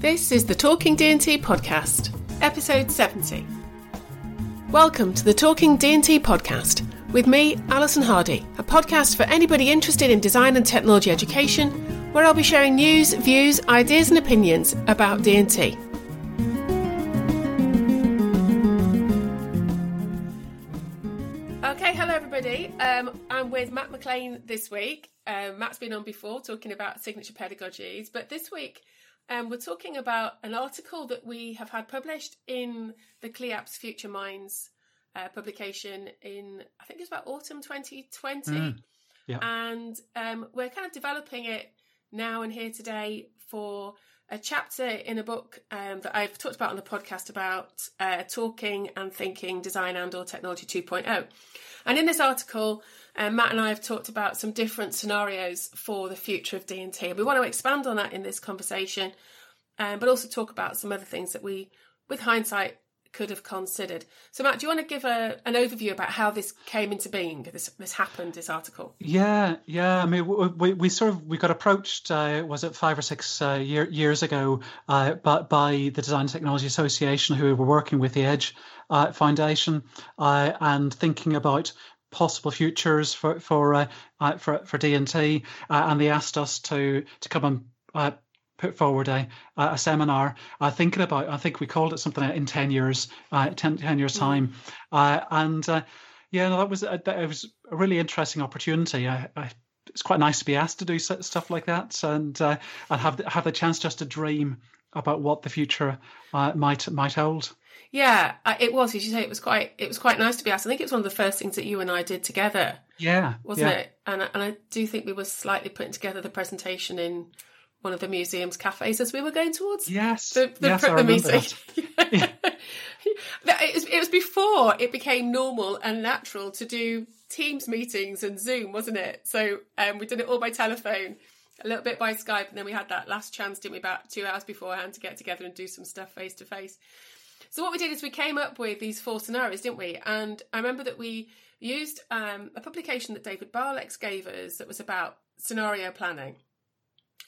This is the Talking D&T podcast, episode 70. Welcome to the Talking D&T podcast with me, Alison Hardy, a podcast for anybody interested in design and technology education, where I'll be sharing news, views, ideas and opinions about D&T. Okay, hello everybody. Um, I'm with Matt McLain this week. Um, Matt's been on before talking about signature pedagogies, but this week um, we're talking about an article that we have had published in the CLIAPS Future Minds uh, publication in, I think it's about autumn 2020. Mm, yeah. And um, we're kind of developing it now and here today for a chapter in a book um, that I've talked about on the podcast about uh, talking and thinking design and or technology 2.0. And in this article, um, Matt and I have talked about some different scenarios for the future of D&T. We want to expand on that in this conversation, um, but also talk about some other things that we, with hindsight, could have considered. So, Matt, do you want to give a, an overview about how this came into being? This this happened. This article. Yeah, yeah. I mean, we we sort of we got approached. Uh, was it five or six uh, year, years ago? Uh, by, by the Design Technology Association, who were working with the Edge uh, Foundation uh, and thinking about possible futures for for uh, for for D and T, and they asked us to to come and put forward a, a seminar uh, thinking about, I think we called it something in 10 years, uh, 10, 10 years mm. time. Uh, and uh, yeah, no, that was, a, that, it was a really interesting opportunity. I, I, it's quite nice to be asked to do stuff like that and, uh, and have, have the chance just to dream about what the future uh, might, might hold. Yeah, it was. As you say, it was quite. It was quite nice to be asked. I think it was one of the first things that you and I did together. Yeah, wasn't yeah. it? And and I do think we were slightly putting together the presentation in one of the museum's cafes as we were going towards yes the, the, yes, the meeting. it, was, it was before it became normal and natural to do Teams meetings and Zoom, wasn't it? So um, we did it all by telephone, a little bit by Skype, and then we had that last chance, didn't we, about two hours beforehand to get together and do some stuff face to face. So what we did is we came up with these four scenarios, didn't we? And I remember that we used um, a publication that David Barlex gave us that was about scenario planning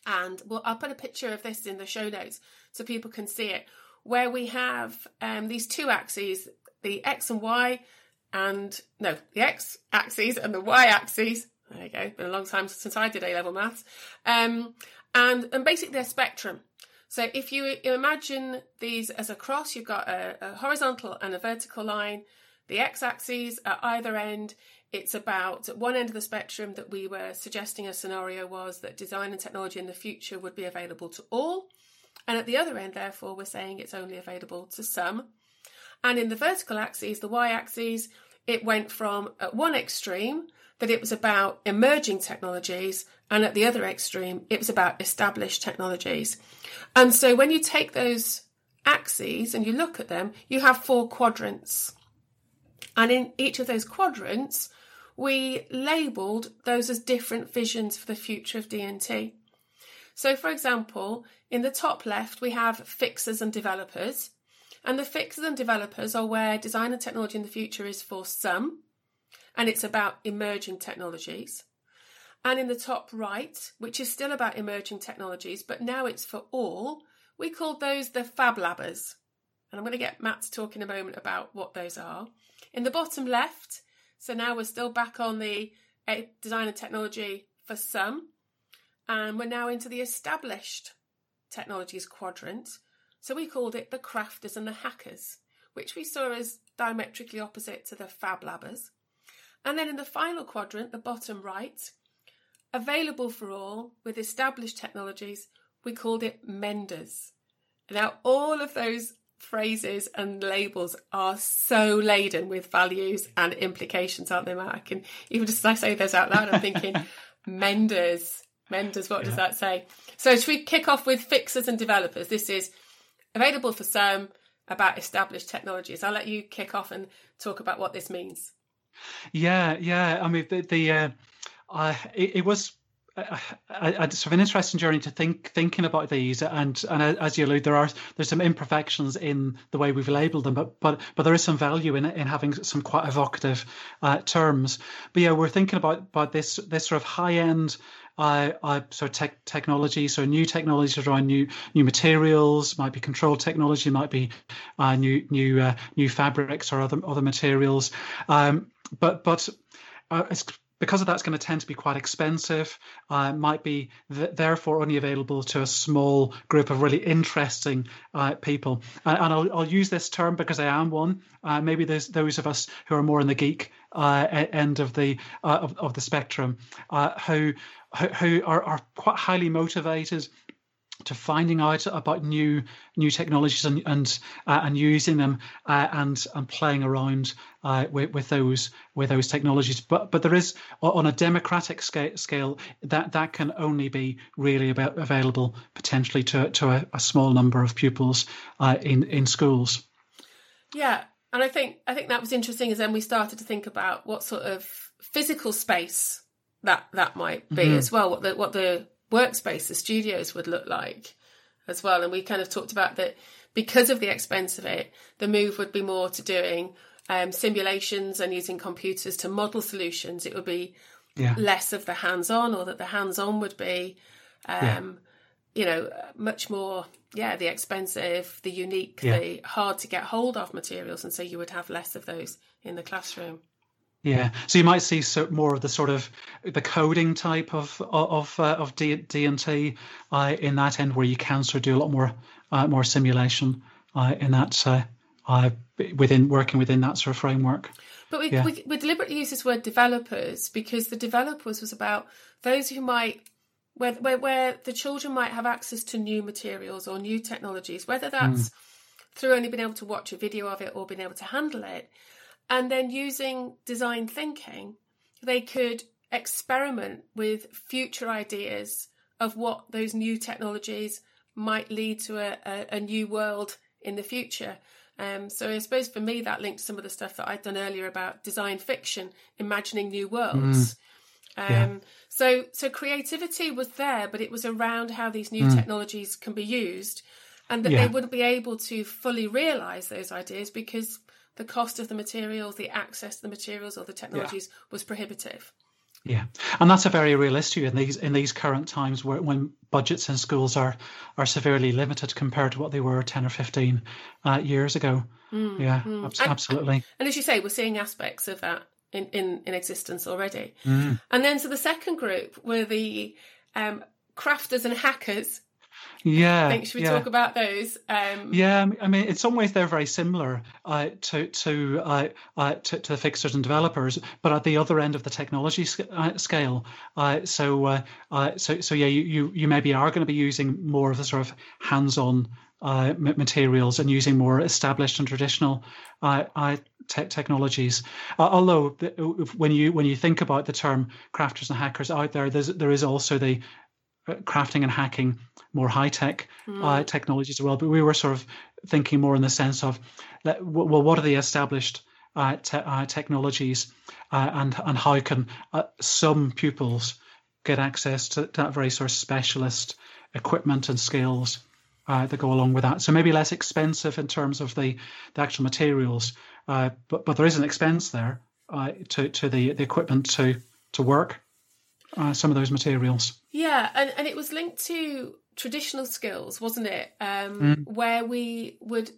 and well, I'll put a picture of this in the show notes so people can see it, where we have um, these two axes, the X and Y, and no, the X axes and the Y axes. There you go. Been a long time since I did A level maths. Um, and and basically they're spectrum. So if you imagine these as a cross, you've got a, a horizontal and a vertical line. The X axes at either end it's about one end of the spectrum that we were suggesting a scenario was that design and technology in the future would be available to all. And at the other end, therefore, we're saying it's only available to some. And in the vertical axis, the y axis, it went from at one extreme that it was about emerging technologies, and at the other extreme, it was about established technologies. And so when you take those axes and you look at them, you have four quadrants. And in each of those quadrants, we labelled those as different visions for the future of D&T. So, for example, in the top left, we have fixers and developers. And the fixers and developers are where design and technology in the future is for some, and it's about emerging technologies. And in the top right, which is still about emerging technologies, but now it's for all, we called those the Fab Labbers. And I'm going to get Matt to talk in a moment about what those are. In the bottom left, so now we're still back on the eh, design and technology for some, and we're now into the established technologies quadrant. So we called it the crafters and the hackers, which we saw as diametrically opposite to the fab labbers. And then in the final quadrant, the bottom right, available for all with established technologies, we called it menders. Now, all of those phrases and labels are so laden with values and implications, aren't they, Matt? And even just as I say those out loud, I'm thinking menders. Menders, what yeah. does that say? So should we kick off with fixers and developers? This is available for some about established technologies. I'll let you kick off and talk about what this means. Yeah, yeah. I mean, the, the uh, uh, it, it was it's sort of an interesting journey to think thinking about these and and as you allude there are there's some imperfections in the way we've labeled them but but but there is some value in in having some quite evocative uh, terms but yeah we're thinking about about this this sort of high end uh, uh, so tech, technology, so new technologies around new new materials, might be control technology, might be uh, new new uh, new fabrics or other other materials. Um, but but uh, it's because of that, it's going to tend to be quite expensive. Uh, might be th- therefore only available to a small group of really interesting uh, people. And, and I'll, I'll, use this term because I am one. Uh, maybe there's those of us who are more in the geek uh, end of the uh, of, of the spectrum uh, who who are, are quite highly motivated to finding out about new new technologies and and uh, and using them uh, and and playing around uh, with, with those with those technologies. But but there is on a democratic scale, scale that that can only be really about available potentially to to a, a small number of pupils uh, in in schools. Yeah, and I think I think that was interesting. As then we started to think about what sort of physical space that that might be mm-hmm. as well. What the what the workspace, the studios would look like as well. And we kind of talked about that because of the expense of it, the move would be more to doing um, simulations and using computers to model solutions. It would be yeah. less of the hands on, or that the hands on would be, um, yeah. you know, much more, yeah, the expensive, the unique, yeah. the hard to get hold of materials. And so you would have less of those in the classroom. Yeah, so you might see so more of the sort of the coding type of of uh, of D D and T uh, in that end, where you can sort of do a lot more uh, more simulation uh, in that uh, uh, within working within that sort of framework. But we, yeah. we, we deliberately use this word developers because the developers was about those who might where, where where the children might have access to new materials or new technologies, whether that's mm. through only being able to watch a video of it or being able to handle it and then using design thinking, they could experiment with future ideas of what those new technologies might lead to a, a, a new world in the future. Um, so I suppose for me that linked to some of the stuff that I'd done earlier about design fiction, imagining new worlds. Mm. Um, yeah. So so creativity was there, but it was around how these new mm. technologies can be used, and that yeah. they wouldn't be able to fully realise those ideas because the cost of the materials, the access to the materials or the technologies yeah. was prohibitive. Yeah, and that's a very real issue in these in these current times, where when budgets in schools are are severely limited compared to what they were ten or fifteen uh, years ago. Mm, yeah, mm. Ab- absolutely. And, and, as you say, we're seeing aspects of that in in, in existence already. Mm. And then, so the second group were the um, crafters and hackers yeah. I think should we yeah. talk about those? Um, yeah, I mean, in some ways they're very similar uh, to to, uh, uh, to, to the fixers and developers, but at the other end of the technology sc- uh, scale. Uh, so uh, so so yeah, you, you you maybe are going to be using more of the sort of hands-on materials and using more established and traditional te- technologies. although when you when you think about the term crafters and hackers out there, there's there is also the crafting and hacking more high tech mm. uh, technologies as well. But we were sort of thinking more in the sense of, well, what are the established uh, te- uh, technologies, uh, and and how can uh, some pupils get access to, to, that very sort of specialist equipment and skills uh, that go along with that. So maybe less expensive in terms of the, the actual materials, but but there is an expense there to to the, the equipment to to work some of those materials. Yeah, and, and it was linked to traditional skills, wasn't it? Um, mm. Where we would,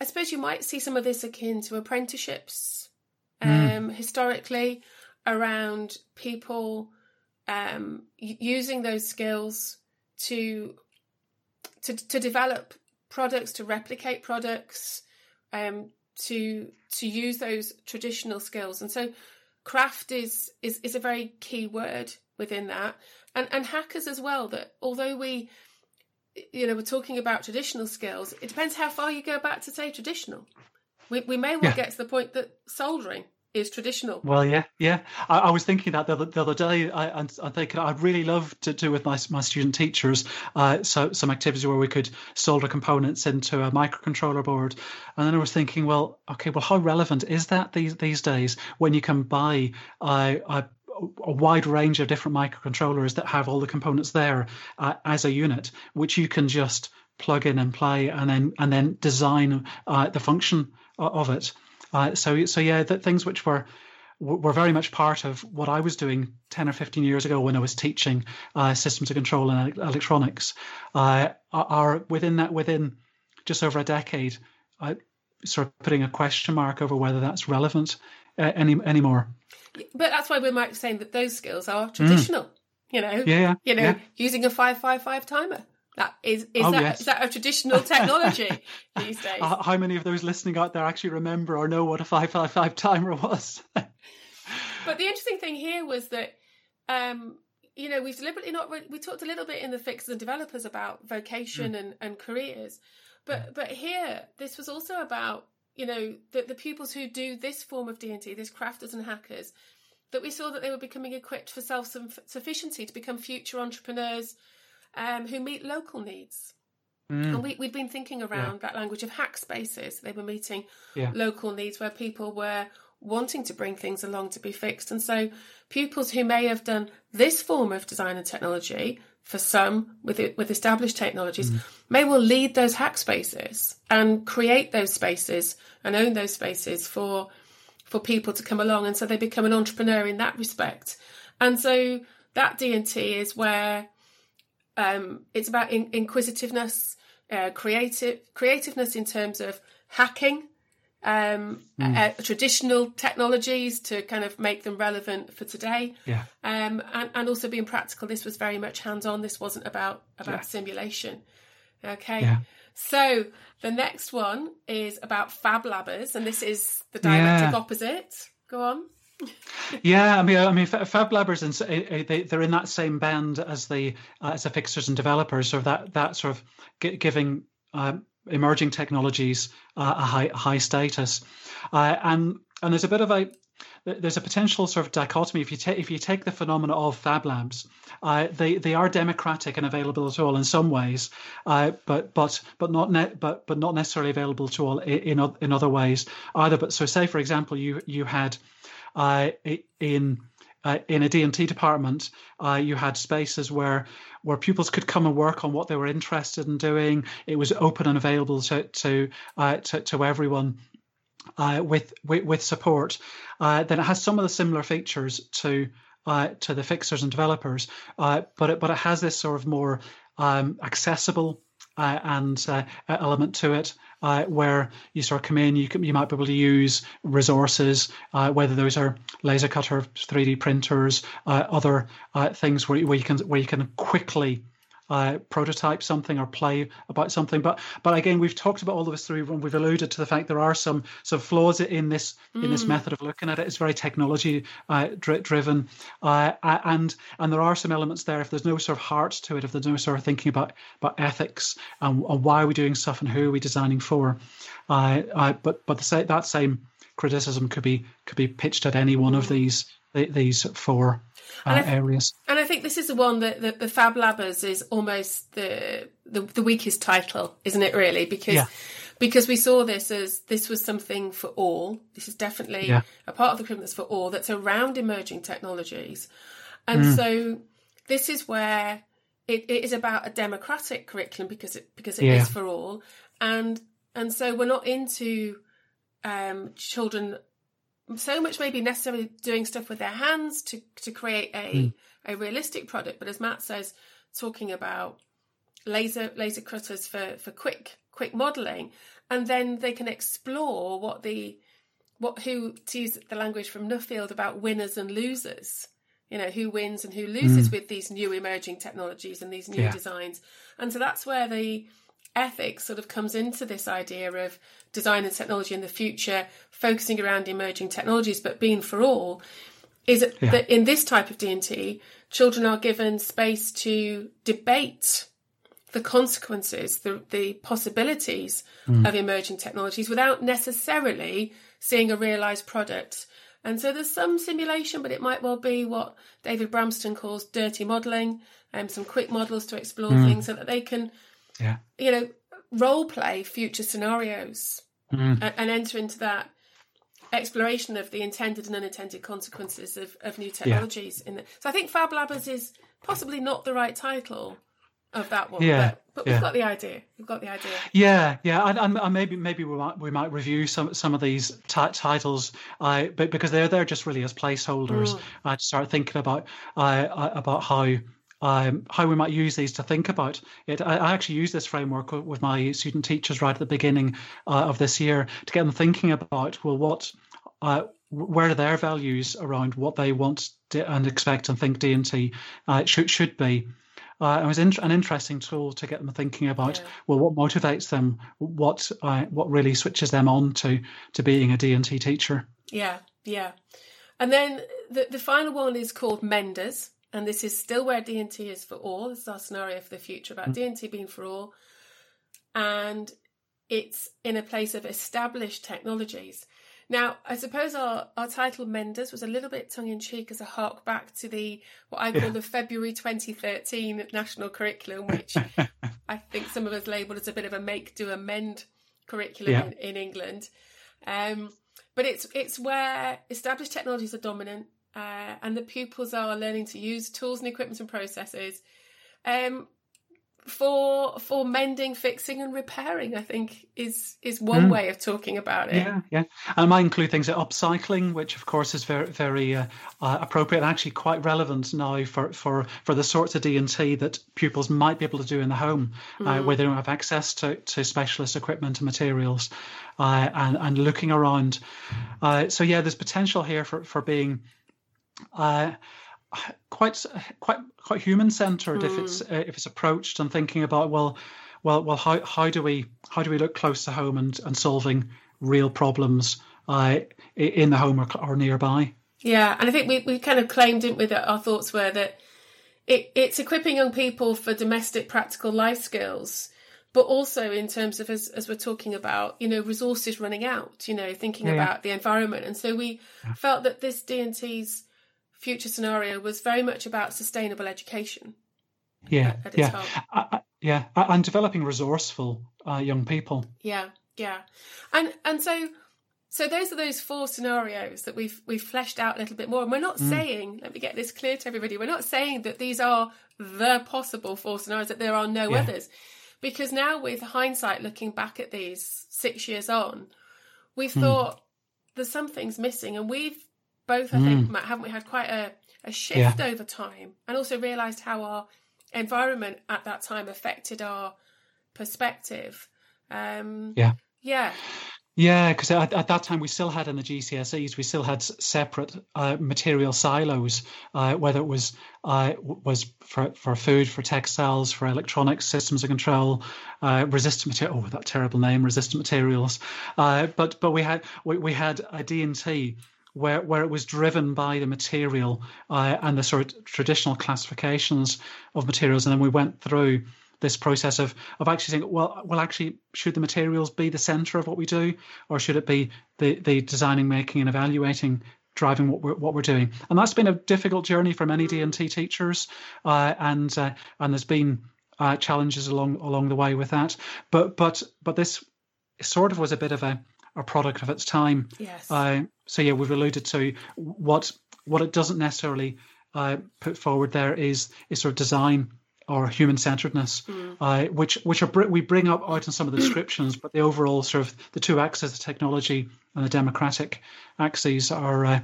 I suppose you might see some of this akin to apprenticeships mm. um, mm. historically around people um, using those skills to, to to develop products, to replicate products, um, to to use those traditional skills. And so craft is is is a very key word within that. And and hackers as well, that although we you know, we're talking about traditional skills, it depends how far you go back to say traditional. We we may well yeah. get to the point that soldering is traditional. Well, yeah, yeah. I, I was thinking that the other, the other day. I, thinking I'd really love to do with my my student teachers uh, so some activities where we could solder components into a microcontroller board. And then I was thinking, well, okay, well, how relevant is that these these days when you can buy uh, a a wide range of different microcontrollers that have all the components there uh, as a unit, which you can just plug in and play, and then and then design uh, the function of it. Uh, so so yeah, the things which were were very much part of what I was doing 10 or 15 years ago when I was teaching uh, systems of control and electronics uh, are within that within just over a decade. I sort of putting a question mark over whether that's relevant uh, any anymore. But that's why we're saying that those skills are traditional. Mm. You know, yeah, you know, yeah. using a five five five timer. That is is, oh, that, yes. is that a traditional technology these days? How many of those listening out there actually remember or know what a five five five timer was? but the interesting thing here was that um, you know we've deliberately not we talked a little bit in the fixers and developers about vocation mm. and, and careers but but here this was also about you know, the, the pupils who do this form of D&T, this crafters and hackers, that we saw that they were becoming equipped for self-sufficiency to become future entrepreneurs um, who meet local needs. Mm. And we, we'd been thinking around yeah. that language of hack spaces. They were meeting yeah. local needs where people were wanting to bring things along to be fixed. And so pupils who may have done this form of design and technology for some with it, with established technologies mm. may well lead those hack spaces and create those spaces and own those spaces for for people to come along and so they become an entrepreneur in that respect and so that D&T is where um, it's about in, inquisitiveness uh, creative creativeness in terms of hacking um, mm. uh, traditional technologies to kind of make them relevant for today. Yeah. Um, and, and also being practical. This was very much hands on. This wasn't about about yeah. simulation. Okay. Yeah. So the next one is about Fab Labbers, and this is the dialectic yeah. opposite. Go on. Yeah, I mean, I mean, Fab Labbers, and they they're in that same band as the uh, as the fixers and developers, or that that sort of giving um, emerging technologies uh, a high high status, uh, and and there's a bit of a there's a potential sort of dichotomy if you take if you take the phenomena of fab labs, uh, they they are democratic and available to all in some ways, uh, but but but not ne- but but not necessarily available to all in, in other ways either. But so say for example you you had uh, in uh, in a D&T department, uh, you had spaces where where pupils could come and work on what they were interested in doing. It was open and available to to uh, to, to, everyone. Uh, with, with, with support, uh, then it has some of the similar features to uh, to the fixers and developers, but it, but it has this sort of more um, accessible uh, and uh, element to it, uh, where you sort of come in, you can, you might be able to use resources, uh, whether those are laser cutter, 3D printers, uh, other uh, things where, where you can where you can quickly uh, prototype something or play about something. But but again, we've talked about all of this through, and we've alluded to the fact there are some some flaws in this mm. in this mm. method of looking at it. It's very technology uh, dri- driven, uh, and and there are some elements there. If there's no sort of heart to it, if there's no sort of thinking about about ethics and, and why are we doing stuff and who are we designing for, uh, uh, but but the, that same criticism could be could be pitched at any one of mm. These these four uh, th- areas. And I think this is the one that, that the Fab Labbers is almost the, the, the weakest title, isn't it? Really, because yeah. because we saw this as this was something for all. This is definitely yeah. a part of the curriculum that's for all. That's around emerging technologies, and mm. so this is where it, it is about a democratic curriculum because it because it yeah. is for all, and and so we're not into um, children so much maybe necessarily doing stuff with their hands to to create a mm. a realistic product, but as Matt says, talking about laser laser cutters for for quick quick modeling, and then they can explore what the what who to use the language from Nuffield about winners and losers. You know who wins and who loses mm. with these new emerging technologies and these new yeah. designs, and so that's where the ethics sort of comes into this idea of design and technology in the future, focusing around emerging technologies, but being for all, is yeah. that in this type of D&T, children are given space to debate the consequences, the, the possibilities mm. of emerging technologies without necessarily seeing a realised product. And so there's some simulation, but it might well be what David Bramston calls dirty modelling, and um, some quick models to explore mm. things so that they can, yeah. you know, role play future scenarios mm. and, and, enter into that exploration of the intended and unintended consequences of, of new technologies. Yeah. In the, so I think Fab Labbers is possibly not the right title of that one. Yeah, but, but we've yeah. got the idea. We've got the idea. Yeah, yeah, and, and, maybe maybe we might we might review some some of these t- titles, uh, but because they're they're just really as placeholders mm. to start thinking about uh, about how. Um, how we might use these to think about it. I, I, actually use this framework with my student teachers right at the beginning uh, of this year to get them thinking about well, what, uh, where are their values around what they want to, and expect and think D&T uh, should should be, uh, it was in, an interesting tool to get them thinking about yeah. well what motivates them what uh, what really switches them on to to being a D&T teacher yeah yeah and then the, the final one is called menders and this is still where D&T is for all this is our scenario for the future about mm. D&T being for all and it's in a place of established technologies now, I suppose our, our title Menders was a little bit tongue in cheek as a hark back to the what I call yeah. the February 2013 national curriculum, which I think some of us labelled as a bit of a make do amend curriculum yeah. in, in, England. Um, but it's it's where established technologies are dominant, uh, and the pupils are learning to use tools and equipment and processes. Um, for for mending, fixing, and repairing. I think is is one mm. way of talking about it. Yeah, yeah. And I might include things like upcycling, which of course is very very uh, uh, appropriate and actually quite relevant now for for for the sorts of D and T that pupils might be able to do in the home, mm. uh, hmm. where they don't have access to to specialist equipment and materials, uh, and and looking around. Uh, so yeah, there's potential here for for being. Uh, quite quite quite human centered mm. if it's hmm. uh, if it's approached and thinking about well well well how how do we how do we look close to home and and solving real problems uh, in the home or, or nearby yeah and i think we, we kind of claimed didn't we that our thoughts were that it, it's equipping young people for domestic practical life skills but also in terms of as, as we're talking about you know resources running out you know thinking yeah, about yeah. the environment and so we yeah. felt that this d&t's future scenario was very much about sustainable education. Yeah, yeah, uh, yeah, and developing resourceful uh, young people. Yeah, yeah, and and so so those are those four scenarios that we've we've fleshed out a little bit more. And we're not mm. saying, let me get this clear to everybody, we're not saying that these are the possible four scenarios, that there are no yeah. others. Because now with hindsight looking back at these six years on, we've mm. thought there's some things missing and we've both, I mm. think, Matt, haven't we had quite a, a shift yeah. over time and also realised how our environment at that time affected our perspective. Um, yeah. Yeah. Yeah, because at, at, that time we still had in the GCSEs, we still had separate uh, material silos, uh, whether it was uh, was for, for food, for textiles, for electronics, systems of control, uh, resistant material. Oh, that terrible name, resistant materials. Uh, but but we had we, we had a D and T where where it was driven by the material uh, and the sort of traditional classifications of materials, and then we went through this process of of actually saying, well, well, actually, should the materials be the center of what we do, or should it be the the designing, making, and evaluating driving what we're what we're doing? And that's been a difficult journey for many D&T teachers, uh, and uh, and there's been uh, challenges along along the way with that. But but but this sort of was a bit of a a product of its time. Yes. Uh, so yeah, we've alluded to what what it doesn't necessarily uh, put forward there is is sort of design or human centeredness, mm. uh, which which are we bring up out in some of the descriptions, but the overall sort of the two axes, the technology and the democratic axes, are uh,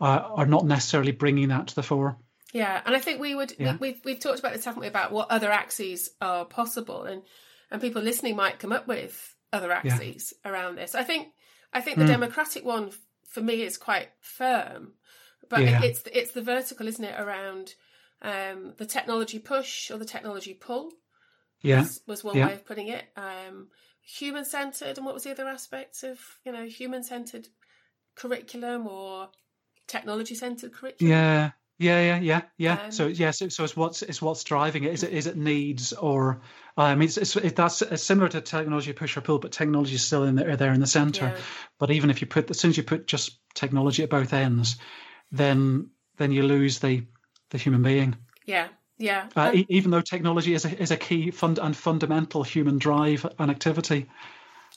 are not necessarily bringing that to the fore. Yeah, and I think we would yeah. we, we've we've talked about this, haven't we, about what other axes are possible, and and people listening might come up with other axes yeah. around this. I think I think the mm. democratic one for me is quite firm, but yeah. it's it's the vertical, isn't it, around um, the technology push or the technology pull. Yeah. was, was one Yeah. way of putting it. Um, human centered, and what was the other aspects of you know human centered curriculum or technology centered curriculum? Yeah, yeah, yeah, yeah, yeah. Um, so yeah, so, so it's what's it's what's driving it. Is it is it needs or I mean, it's, it's it, that's it's similar to technology push or pull, but technology is still in there there in the center. Yeah. But even if you put as soon as you put just technology at both ends, then then you lose the the human being. Yeah, yeah. Uh, e- even though technology is a, is a key fund and fundamental human drive and activity.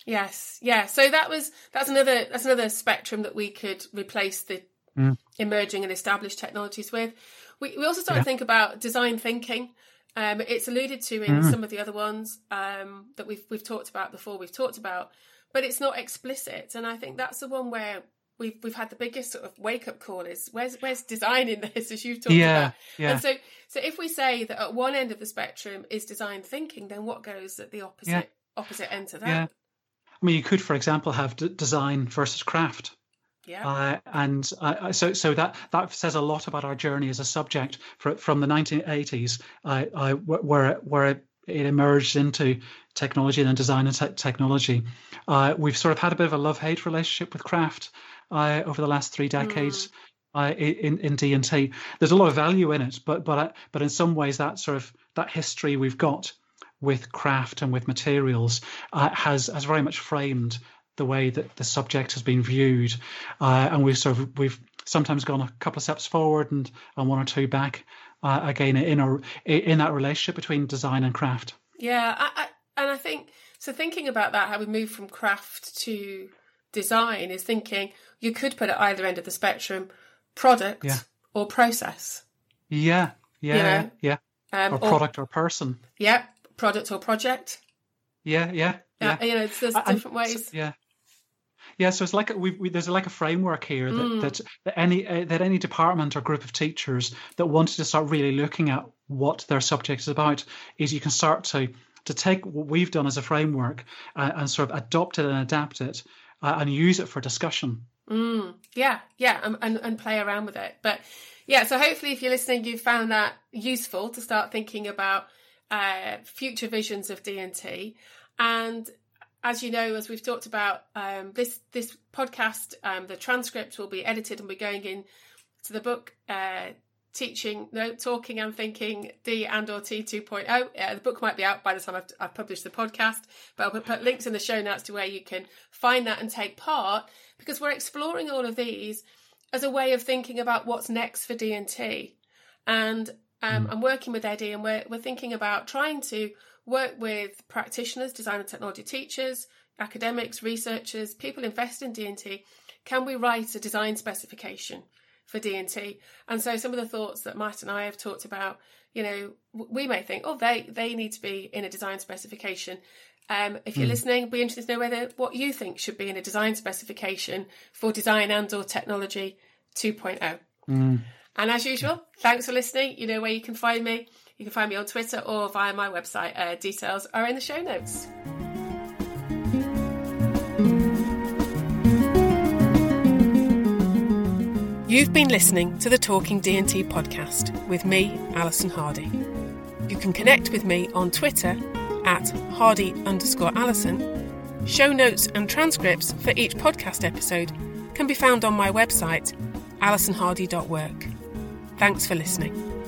Yes, yeah. So that was that's another that's another spectrum that we could replace the Mm. emerging and established technologies with. We we also start Yeah. to think about design thinking. Um, it's alluded to in Mm. some of the other ones um, that we've we've talked about before. We've talked about, but it's not explicit, and I think that's the one where we've we've had the biggest sort of wake up call is where's where's design in this as you've talked Yeah, about. yeah. And so so if we say that at one end of the spectrum is design thinking, then what goes at the opposite Yeah. opposite end to that? Yeah. I mean, you could, for example, have d- design versus craft. Yeah. Uh, and uh, so, so that that says a lot about our journey as a subject for, from the 1980s, uh, uh, where where it, it emerged into technology and then design and te- technology. Uh, we've sort of had a bit of a love-hate relationship with craft uh, over the last three decades. Uh, in in D and T, there's a lot of value in it, but but uh, but in some ways that sort of that history we've got with craft and with materials uh, has has very much framed the way that the subject has been viewed, uh, and we've sort of we've sometimes gone a couple of steps forward and, and one or two back. Uh, again, in a in that relationship between design and craft. Yeah, I, I, and I think so. Thinking about that, how we move from craft to design is thinking you could put at either end of the spectrum, product Yeah. or process. Yeah, yeah, You know, yeah. Um, Or product or person. yeah, product or project. Yeah, yeah, Yeah, yeah. you know, there's And- different ways. Yeah. Yeah, so it's like a, we, we, there's like a framework here that, that, that any uh, that any department or group of teachers that wanted to start really looking at what their subject is about is you can start to to take what we've done as a framework uh, and sort of adopt it and adapt it uh, and use it for discussion. Mm, yeah, yeah, and, and, and play around with it. But yeah, so hopefully, if you're listening, you found that useful to start thinking about uh, future visions of DNT. And as you know, as we've talked about, um, this this podcast, um, the transcript will be edited and we're going in to the book. Uh, teaching no talking and thinking d and or t 2.0 uh, the book might be out by the time I've, I've published the podcast but i'll put links in the show notes to where you can find that and take part because we're exploring all of these as a way of thinking about what's next for d&t and um, i'm working with eddie and we're, we're thinking about trying to work with practitioners design and technology teachers academics researchers people invested in d&t can we write a design specification for D&T. And so some of the thoughts that Matt and I have talked about, you know, we may think, oh, they, they need to be in a design specification. Um, if you're listening, be interested to know whether what you think should be in a design specification for design and or technology 2.0. And as usual, thanks for listening. You know where you can find me. You can find me on Twitter or via my website. Uh, details are in the show notes. You've been listening to the Talking D&T podcast with me, Alison Hardy. You can connect with me on Twitter at Hardy underscore Alison. Show notes and transcripts for each podcast episode can be found on my website, alisonhardy.work. Thanks for listening.